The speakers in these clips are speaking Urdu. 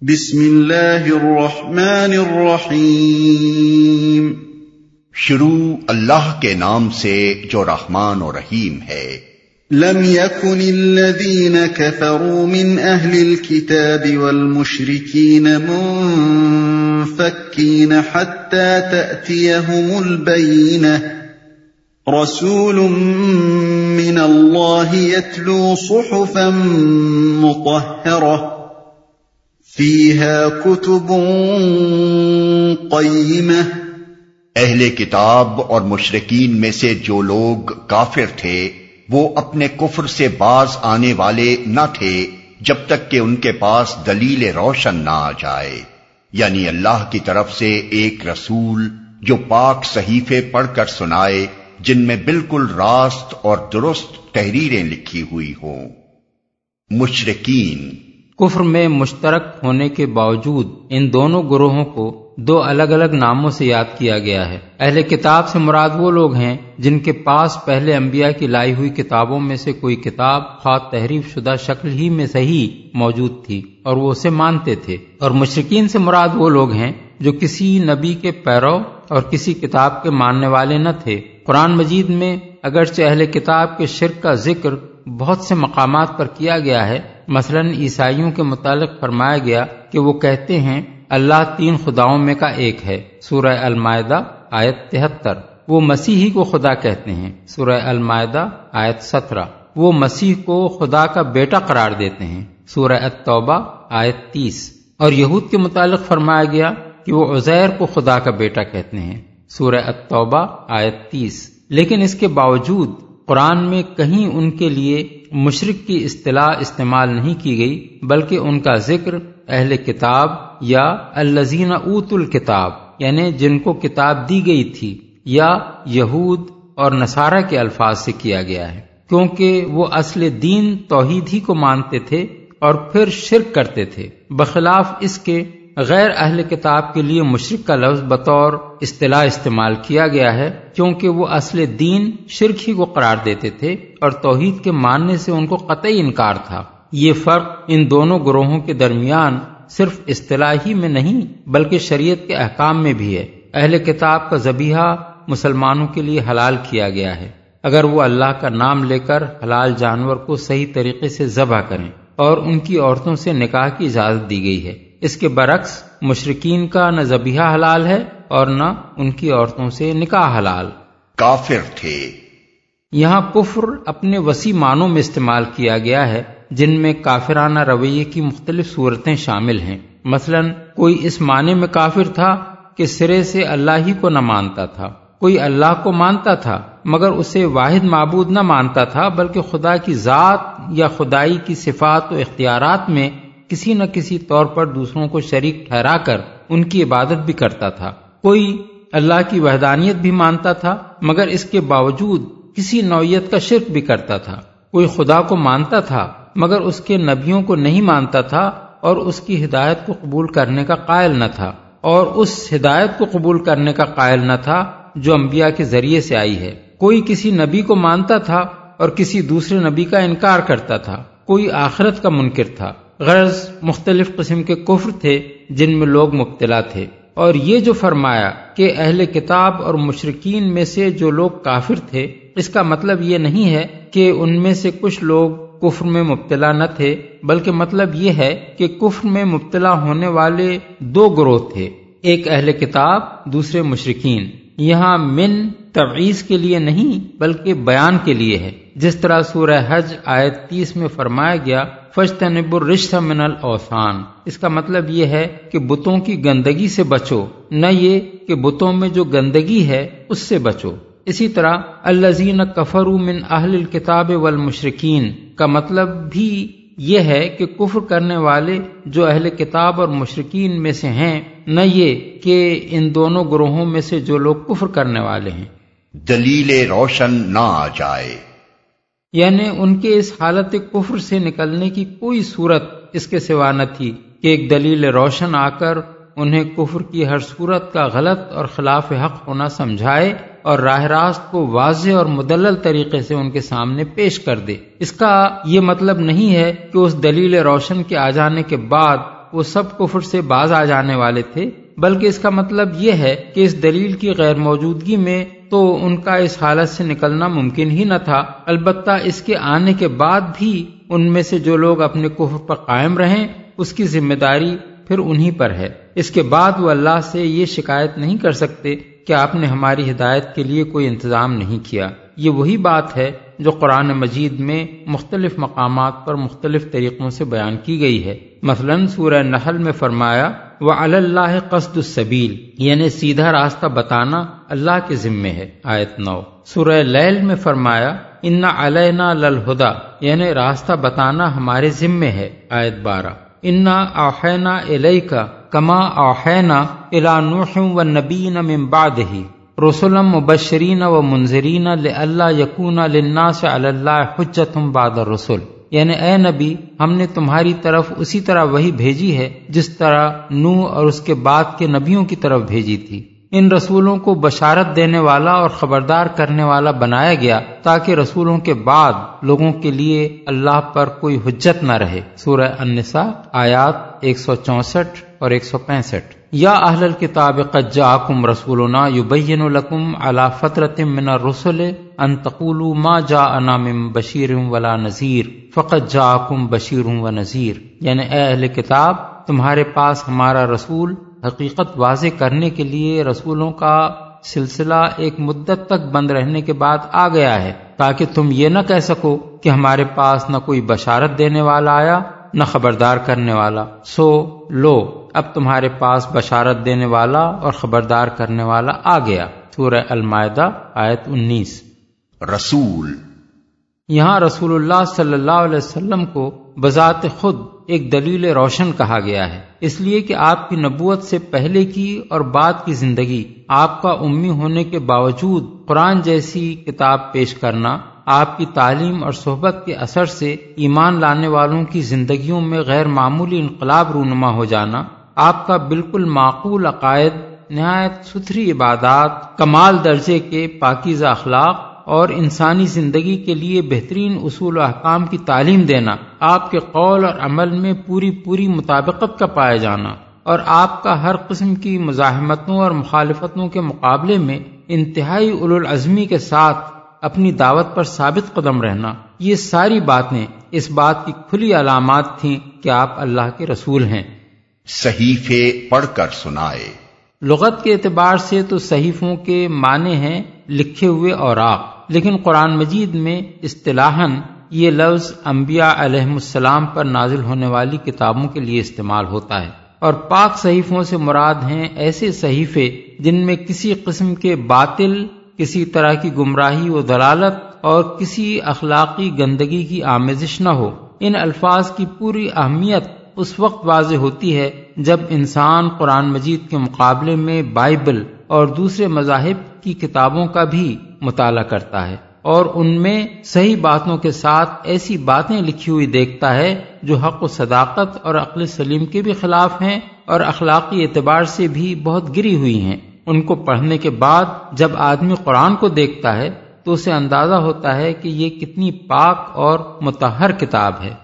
بسم اللہ الرحمن الرحیم۔ شروع اللہ کے نام سے جو رحمان و رحیم ہے۔ لم يكن الذين كفروا من أهل الكتاب والمشركين منفكين حتى تأتيهم البينة رسول من الله يتلو صحفا مطهرة فيها كتب قيمة۔ اہل کتاب اور مشرقین میں سے جو لوگ کافر تھے، وہ اپنے کفر سے باز آنے والے نہ تھے، جب تک کہ ان کے پاس دلیل روشن نہ آ جائے۔ یعنی اللہ کی طرف سے ایک رسول جو پاک صحیفے پڑھ کر سنائے، جن میں بالکل راست اور درست تحریریں لکھی ہوئی ہوں۔ مشرقین کفر میں مشترک ہونے کے باوجود ان دونوں گروہوں کو دو الگ الگ ناموں سے یاد کیا گیا ہے۔ اہل کتاب سے مراد وہ لوگ ہیں جن کے پاس پہلے انبیاء کی لائی ہوئی کتابوں میں سے کوئی کتاب خواہ تحریف شدہ شکل ہی میں صحیح موجود تھی اور وہ اسے مانتے تھے۔ اور مشرقین سے مراد وہ لوگ ہیں جو کسی نبی کے پیرو اور کسی کتاب کے ماننے والے نہ تھے۔ قرآن مجید میں اگرچہ اہل کتاب کے شرک کا ذکر بہت سے مقامات پر کیا گیا ہے۔ مثلا عیسائیوں کے متعلق فرمایا گیا کہ وہ کہتے ہیں، اللہ تین خداؤں میں کا ایک ہے۔ سورہ المائدہ آیت تہتر۔ وہ مسیحی کو خدا کہتے ہیں۔ سورہ المائدہ آیت سترہ۔ وہ مسیح کو خدا کا بیٹا قرار دیتے ہیں۔ سورہ التوبہ آیت تیس۔ اور یہود کے متعلق فرمایا گیا کہ وہ عزیر کو خدا کا بیٹا کہتے ہیں۔ سورہ التوبہ آیت تیس۔ لیکن اس کے باوجود قرآن میں کہیں ان کے لیے مشرق کی اصطلاح استعمال نہیں کی گئی، بلکہ ان کا ذکر اہل کتاب یا الزین اوت الکتاب یعنی جن کو کتاب دی گئی تھی، یا یہود اور نصارہ کے الفاظ سے کیا گیا ہے۔ کیونکہ وہ اصل دین توحید ہی کو مانتے تھے اور پھر شرک کرتے تھے۔ بخلاف اس کے غیر اہل کتاب کے لیے مشرق کا لفظ بطور اصطلاح استعمال کیا گیا ہے کیونکہ وہ اصل دین شرک ہی کو قرار دیتے تھے اور توحید کے ماننے سے ان کو قطعی انکار تھا۔ یہ فرق ان دونوں گروہوں کے درمیان صرف اصطلاحی میں نہیں بلکہ شریعت کے احکام میں بھی ہے۔ اہل کتاب کا ذبیحہ مسلمانوں کے لیے حلال کیا گیا ہے۔ اگر وہ اللہ کا نام لے کر حلال جانور کو صحیح طریقے سے ذبح کریں اور ان کی عورتوں سے نکاح کی اجازت دی گئی ہے۔ اس کے برعکس مشرقین کا نہ ذبیحہ حلال ہے اور نہ ان کی عورتوں سے نکاح حلال۔ کافر تھے۔ یہاں کفر اپنے وسیع معنوں میں استعمال کیا گیا ہے جن میں کافرانہ رویے کی مختلف صورتیں شامل ہیں۔ مثلا کوئی اس معنی میں کافر تھا کہ سرے سے اللہ ہی کو نہ مانتا تھا۔ کوئی اللہ کو مانتا تھا مگر اسے واحد معبود نہ مانتا تھا بلکہ خدا کی ذات یا خدائی کی صفات و اختیارات میں کسی نہ کسی طور پر دوسروں کو شریک ٹھہرا کر ان کی عبادت بھی کرتا تھا۔ کوئی اللہ کی وحدانیت بھی مانتا تھا، مگر اس کے باوجود کسی نوعیت کا شرک بھی کرتا تھا۔ کوئی خدا کو مانتا تھا، مگر اس کے نبیوں کو نہیں مانتا تھا اور اس کی ہدایت کو قبول کرنے کا قائل نہ تھا۔ اور اس ہدایت کو قبول کرنے کا قائل نہ تھا جو انبیاء کے ذریعے سے آئی ہے۔ کوئی کسی نبی کو مانتا تھا اور کسی دوسرے نبی کا انکار کرتا تھا۔ کوئی آخرت کا منکر تھا۔ غرض مختلف قسم کے کفر تھے جن میں لوگ مبتلا تھے۔ اور یہ جو فرمایا کہ اہل کتاب اور مشرقین میں سے جو لوگ کافر تھے، اس کا مطلب یہ نہیں ہے کہ ان میں سے کچھ لوگ کفر میں مبتلا نہ تھے، بلکہ مطلب یہ ہے کہ کفر میں مبتلا ہونے والے دو گروہ تھے، ایک اہل کتاب، دوسرے مشرقین یہاں من تبعیض کے لیے نہیں، بلکہ بیان کے لیے ہے۔ جس طرح سورہ حج آیت تیس میں فرمایا گیا فجتنب الرشت من الاوثان اس کا مطلب یہ ہے کہ بتوں کی گندگی سے بچو، نہ یہ کہ بتوں میں جو گندگی ہے اس سے بچو۔ اسی طرح الزین کفر من اہل الکتاب والمشرکین کا مطلب بھی یہ ہے کہ کفر کرنے والے جو اہل کتاب اور مشرقین میں سے ہیں، نہ یہ کہ ان دونوں گروہوں میں سے جو لوگ کفر کرنے والے ہیں۔ دلیل روشن نہ آ جائے۔ یعنی ان کے اس حالت کفر سے نکلنے کی کوئی صورت اس کے سوا نہ تھی کہ ایک دلیل روشن آ کر انہیں کفر کی ہر صورت کا غلط اور خلاف حق ہونا سمجھائے اور راہ راست کو واضح اور مدلل طریقے سے ان کے سامنے پیش کر دے۔ اس کا یہ مطلب نہیں ہے کہ اس دلیل روشن کے آ جانے کے بعد وہ سب کفر سے باز آ جانے والے تھے۔ بلکہ اس کا مطلب یہ ہے کہ اس دلیل کی غیر موجودگی میں تو ان کا اس حالت سے نکلنا ممکن ہی نہ تھا۔ البتہ اس کے آنے کے بعد بھی ان میں سے جو لوگ اپنے کفر پر قائم رہیں، اس کی ذمہ داری پھر انہی پر ہے۔ اس کے بعد وہ اللہ سے یہ شکایت نہیں کر سکتے کہ آپ نے ہماری ہدایت کے لیے کوئی انتظام نہیں کیا۔ یہ وہی بات ہے جو قرآن مجید میں مختلف مقامات پر مختلف طریقوں سے بیان کی گئی ہے۔ مثلا سورہ نحل میں فرمایا وہ اللہ قصد السبیل یعنی سیدھا راستہ بتانا اللہ کے ذمے ہے۔ آیت نو۔ سورہ لیل میں فرمایا، ان علینا للہدا یعنی راستہ بتانا ہمارے ذمے ہے۔ آیت بارہ۔ انا اوحینا الیہ کا کما اوحینا الا نوح و نبین من بعدہ۔ رسولم مبشرین و منظرین اللہ یقون لنا سے اللہ حجت بعد رسول یعنی اے نبی، ہم نے تمہاری طرف اسی طرح وہی بھیجی ہے جس طرح نو اور اس کے بعد کے نبیوں کی طرف بھیجی تھی۔ ان رسولوں کو بشارت دینے والا اور خبردار کرنے والا بنایا گیا تاکہ رسولوں کے بعد لوگوں کے لیے اللہ پر کوئی حجت نہ رہے۔ سورہ النساء، آیات ایک سو چونسٹھ اور ایک سو پینسٹھ۔ یا اہل الكتاب قد جاءکم رسولنا یبین لکم علی فترت من الرسل ان تقولوا ما جاءنا من بشیر ولا نذیر فقد جاءکم بشیر و نذیر یعنی اے اہل کتاب تمہارے پاس ہمارا رسول حقیقت واضح کرنے کے لیے رسولوں کا سلسلہ ایک مدت تک بند رہنے کے بعد آ گیا ہے تاکہ تم یہ نہ کہہ سکو کہ ہمارے پاس نہ کوئی بشارت دینے والا آیا، نہ خبردار کرنے والا۔ سو لو۔ اب تمہارے پاس بشارت دینے والا اور خبردار کرنے والا آ گیا۔ سورہ المائدہ آیت انیس۔ رسول۔ یہاں رسول اللہ صلی اللہ علیہ وسلم کو بذات خود ایک دلیل روشن کہا گیا ہے۔ اس لیے کہ آپ کی نبوت سے پہلے کی اور بعد کی زندگی آپ کا امی ہونے کے باوجود قرآن جیسی کتاب پیش کرنا آپ کی تعلیم اور صحبت کے اثر سے ایمان لانے والوں کی زندگیوں میں غیر معمولی انقلاب رونما ہو جانا آپ کا بالکل معقول عقائد، نہایت ستھری عبادات، کمال درجے کے پاکیزہ اخلاق اور انسانی زندگی کے لیے بہترین اصول و احکام کی تعلیم دینا، آپ کے قول اور عمل میں پوری پوری مطابقت کا پایا جانا اور آپ کا ہر قسم کی مزاحمتوں اور مخالفتوں کے مقابلے میں انتہائی العظمی کے ساتھ اپنی دعوت پر ثابت قدم رہنا۔ یہ ساری باتیں اس بات کی کھلی علامات تھیں کہ آپ اللہ کے رسول ہیں۔ صحیفے پڑھ کر سنائے۔ لغت کے اعتبار سے تو صحیفوں کے معنی ہیں لکھے ہوئے اور لیکن قرآن مجید میں اصطلاحاً یہ لفظ انبیاء علیہ السلام پر نازل ہونے والی کتابوں کے لیے استعمال ہوتا ہے۔ اور پاک صحیفوں سے مراد ہیں ایسے صحیفے جن میں کسی قسم کے باطل، کسی طرح کی گمراہی و دلالت اور کسی اخلاقی گندگی کی آمیزش نہ ہو۔ ان الفاظ کی پوری اہمیت اس وقت واضح ہوتی ہے جب انسان قرآن مجید کے مقابلے میں بائبل اور دوسرے مذاہب کی کتابوں کا بھی مطالعہ کرتا ہے اور ان میں صحیح باتوں کے ساتھ ایسی باتیں لکھی ہوئی دیکھتا ہے جو حق و صداقت اور عقل سلیم کے بھی خلاف ہیں اور اخلاقی اعتبار سے بھی بہت گری ہوئی ہیں۔ ان کو پڑھنے کے بعد جب آدمی قرآن کو دیکھتا ہے تو اسے اندازہ ہوتا ہے کہ یہ کتنی پاک اور متحر کتاب ہے۔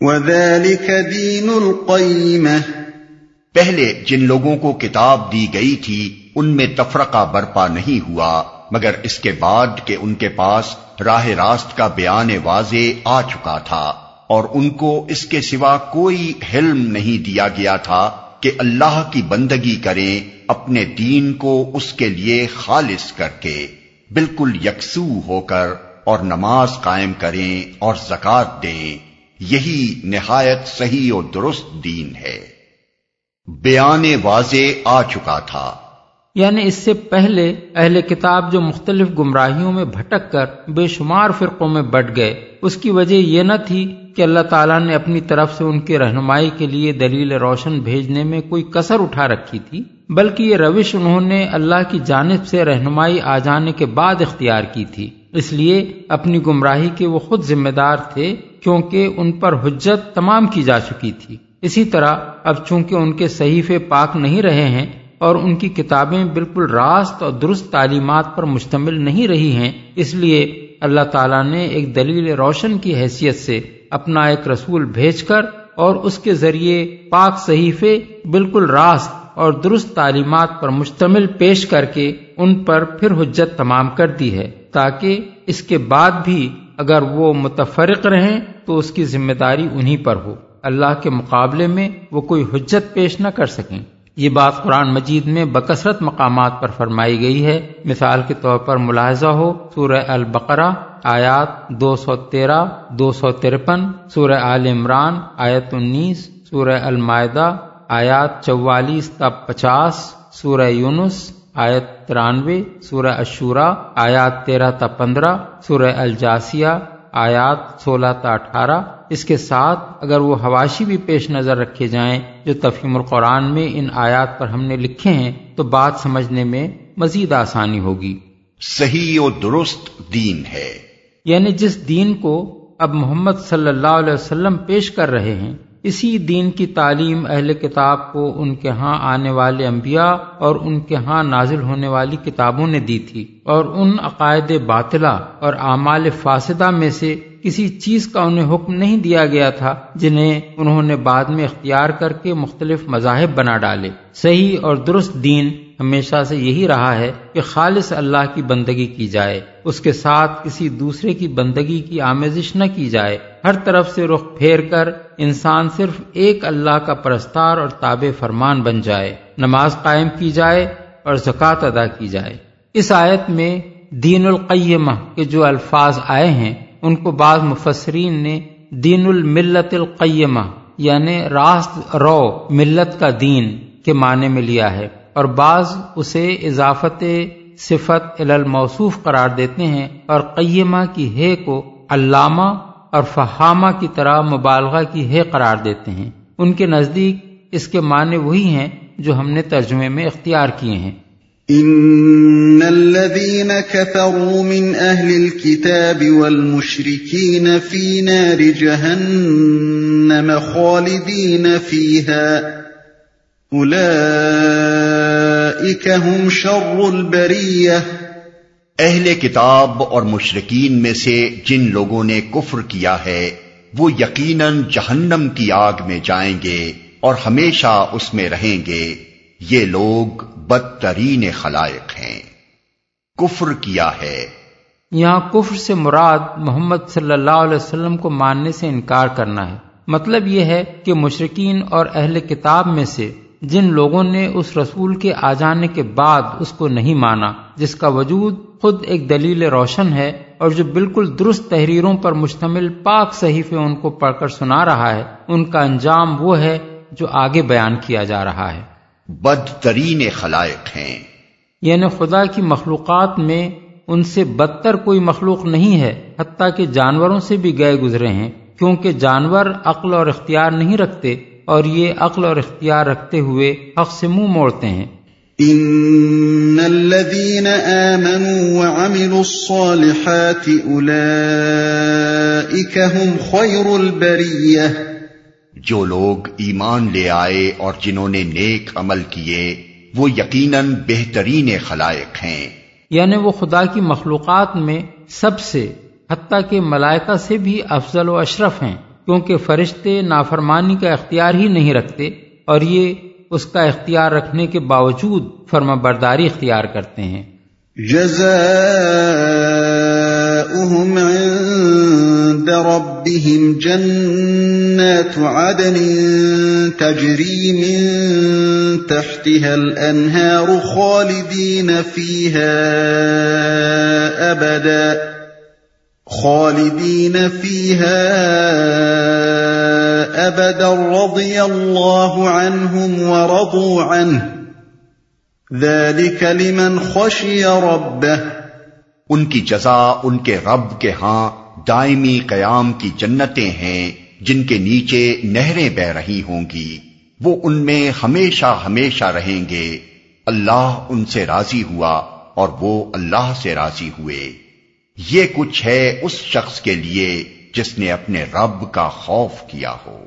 دین پہلے جن لوگوں کو کتاب دی گئی تھی، ان میں تفرقہ برپا نہیں ہوا، مگر اس کے بعد کہ ان کے پاس راہ راست کا بیان واضح آ چکا تھا، اور ان کو اس کے سوا کوئی حلم نہیں دیا گیا تھا کہ اللہ کی بندگی کریں، اپنے دین کو اس کے لیے خالص کر کے، بالکل یکسو ہو کر، اور نماز قائم کریں اور زکات دیں۔ یہی نہایت صحیح و درست دین ہے۔ بیان واضح آ چکا تھا۔ یعنی اس سے پہلے اہل کتاب جو مختلف گمراہیوں میں بھٹک کر بے شمار فرقوں میں بٹ گئے، اس کی وجہ یہ نہ تھی کہ اللہ تعالیٰ نے اپنی طرف سے ان کی رہنمائی کے لیے دلیل روشن بھیجنے میں کوئی کسر اٹھا رکھی تھی، بلکہ یہ روش انہوں نے اللہ کی جانب سے رہنمائی آ جانے کے بعد اختیار کی تھی۔ اس لیے اپنی گمراہی کے وہ خود ذمہ دار تھے کیونکہ ان پر حجت تمام کی جا چکی تھی۔ اسی طرح اب چونکہ ان کے صحیفے پاک نہیں رہے ہیں اور ان کی کتابیں بالکل راست اور درست تعلیمات پر مشتمل نہیں رہی ہیں، اس لیے اللہ تعالیٰ نے ایک دلیل روشن کی حیثیت سے اپنا ایک رسول بھیج کر اور اس کے ذریعے پاک صحیفے بالکل راست اور درست تعلیمات پر مشتمل پیش کر کے ان پر پھر حجت تمام کر دی ہے۔ تاکہ اس کے بعد بھی اگر وہ متفرق رہیں تو اس کی ذمہ داری انہی پر ہو۔ اللہ کے مقابلے میں وہ کوئی حجت پیش نہ کر سکیں۔ یہ بات قرآن مجید میں بکثرت مقامات پر فرمائی گئی ہے۔ مثال کے طور پر ملاحظہ ہو، سورہ البقرہ، آیات دو سو تیرہ، دو سو ترپن، سورہ عال عمران، آیت انیس، سورہ المائدہ، آیات چوالیس تا پچاس، سورہ یونس آیت ترانوے سورہ اشورا آیات تیرہ تا پندرہ سورہ الجاسیہ آیات سولہ تا اٹھارہ۔ اس کے ساتھ اگر وہ حواشی بھی پیش نظر رکھے جائیں جو تفہیم القرآن میں ان آیات پر ہم نے لکھے ہیں تو بات سمجھنے میں مزید آسانی ہوگی۔ صحیح و درست دین ہے۔ یعنی جس دین کو اب محمد صلی اللہ علیہ وسلم پیش کر رہے ہیں اسی دین کی تعلیم اہل کتاب کو ان کے ہاں آنے والے انبیاء اور ان کے ہاں نازل ہونے والی کتابوں نے دی تھی اور ان عقائد باطلا اور اعمال فاسدہ میں سے کسی چیز کا انہیں حکم نہیں دیا گیا تھا جنہیں انہوں نے بعد میں اختیار کر کے مختلف مذاہب بنا ڈالے۔ صحیح اور درست دین ہمیشہ سے یہی رہا ہے کہ خالص اللہ کی بندگی کی جائے، اس کے ساتھ کسی دوسرے کی بندگی کی آمیزش نہ کی جائے۔ ہر طرف سے رخ پھیر کر انسان صرف ایک اللہ کا پرستار اور تاب فرمان بن جائے۔ نماز قائم کی جائے اور زکوٰۃ ادا کی جائے۔ اس آیت میں دین القیمہ کے جو الفاظ آئے ہیں، ان کو بعض مفسرین نے دین الملت القیمہ یعنی راست رو، ملت کا دین کے معنی میں لیا ہے۔ اور بعض اسے اضافت صفت الموصوف قرار دیتے ہیں اور قیمہ کی ہے کو علامہ اور فہامہ کی طرح مبالغہ کی ہے قرار دیتے ہیں۔ ان کے نزدیک اس کے معنی وہی ہیں جو ہم نے ترجمے میں اختیار کیے ہیں۔ ان الذين كفروا من اهل الكتاب والمشركين في نار جهنم خالدين فيها اولئك هم شر البريه اہل کتاب اور مشرقین میں سے جن لوگوں نے کفر کیا ہے وہ یقیناً جہنم کی آگ میں جائیں گے اور ہمیشہ اس میں رہیں گے۔ یہ لوگ بدترین خلائق ہیں۔ کفر کیا ہے۔ یہاں کفر سے مراد محمد صلی اللہ علیہ وسلم کو ماننے سے انکار کرنا ہے۔ مطلب یہ ہے کہ مشرقین اور اہل کتاب میں سے جن لوگوں نے اس رسول کے آ جانے کے بعد اس کو نہیں مانا جس کا وجود خود ایک دلیل روشن ہے اور جو بالکل درست تحریروں پر مشتمل پاک صحیفے ان کو پڑھ کر سنا رہا ہے ان کا انجام وہ ہے جو آگے بیان کیا جا رہا ہے۔ بدترین خلائق ہیں۔ یعنی خدا کی مخلوقات میں ان سے بدتر کوئی مخلوق نہیں ہے حتیٰ کہ جانوروں سے بھی گئے گزرے ہیں کیونکہ جانور عقل اور اختیار نہیں رکھتے۔ اور یہ عقل اور اختیار رکھتے ہوئے حق سے منہ موڑتے ہیں۔ ان الذين امنوا وعملوا الصالحات اولئك هم خير البريه جو لوگ ایمان لے آئے اور جنہوں نے نیک عمل کیے وہ یقیناً بہترین خلائق ہیں۔ یعنی وہ خدا کی مخلوقات میں سب سے حتیٰ کہ ملائکہ سے بھی افضل و اشرف ہیں۔ کیونکہ فرشتے نافرمانی کا اختیار ہی نہیں رکھتے اور یہ اس کا اختیار رکھنے کے باوجود فرما برداری اختیار کرتے ہیں۔ جزاؤهم عند ربهم جنات عدن تجري من تحتها الأنهار خالدين فيها أبداً خالدین ابدا رضی اللہ عنهم ورضوا عنه ذلك لمن خشي ربه ان کی جزا ان کے رب کے ہاں دائمی قیام کی جنتیں ہیں جن کے نیچے نہریں بہ رہی ہوں گی. وہ ان میں ہمیشہ ہمیشہ رہیں گے. اللہ ان سے راضی ہوا اور وہ اللہ سے راضی ہوئے. یہ کچھ ہے اس شخص کے لیے جس نے اپنے رب کا خوف کیا ہو۔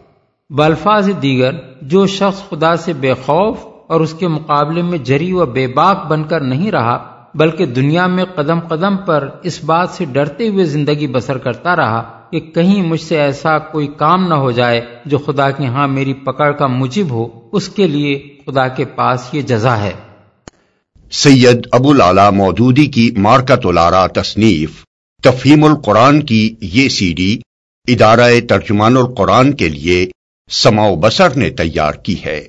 بالفاظ دیگر، جو شخص خدا سے بے خوف اور اس کے مقابلے میں جری و بے باک بن کر نہیں رہا، بلکہ دنیا میں قدم قدم پر اس بات سے ڈرتے ہوئے زندگی بسر کرتا رہا کہ کہیں مجھ سے ایسا کوئی کام نہ ہو جائے جو خدا کے ہاں میری پکڑ کا مجب ہو، اس کے لیے خدا کے پاس یہ جزا ہے۔ سید ابو لالا مودودی کی مارکت الارا تصنیف، تفہیم القرآن کی یہ سی ڈی ادارہ ترجمان القرآن کے لیے سماؤ بسر نے تیار کی ہے۔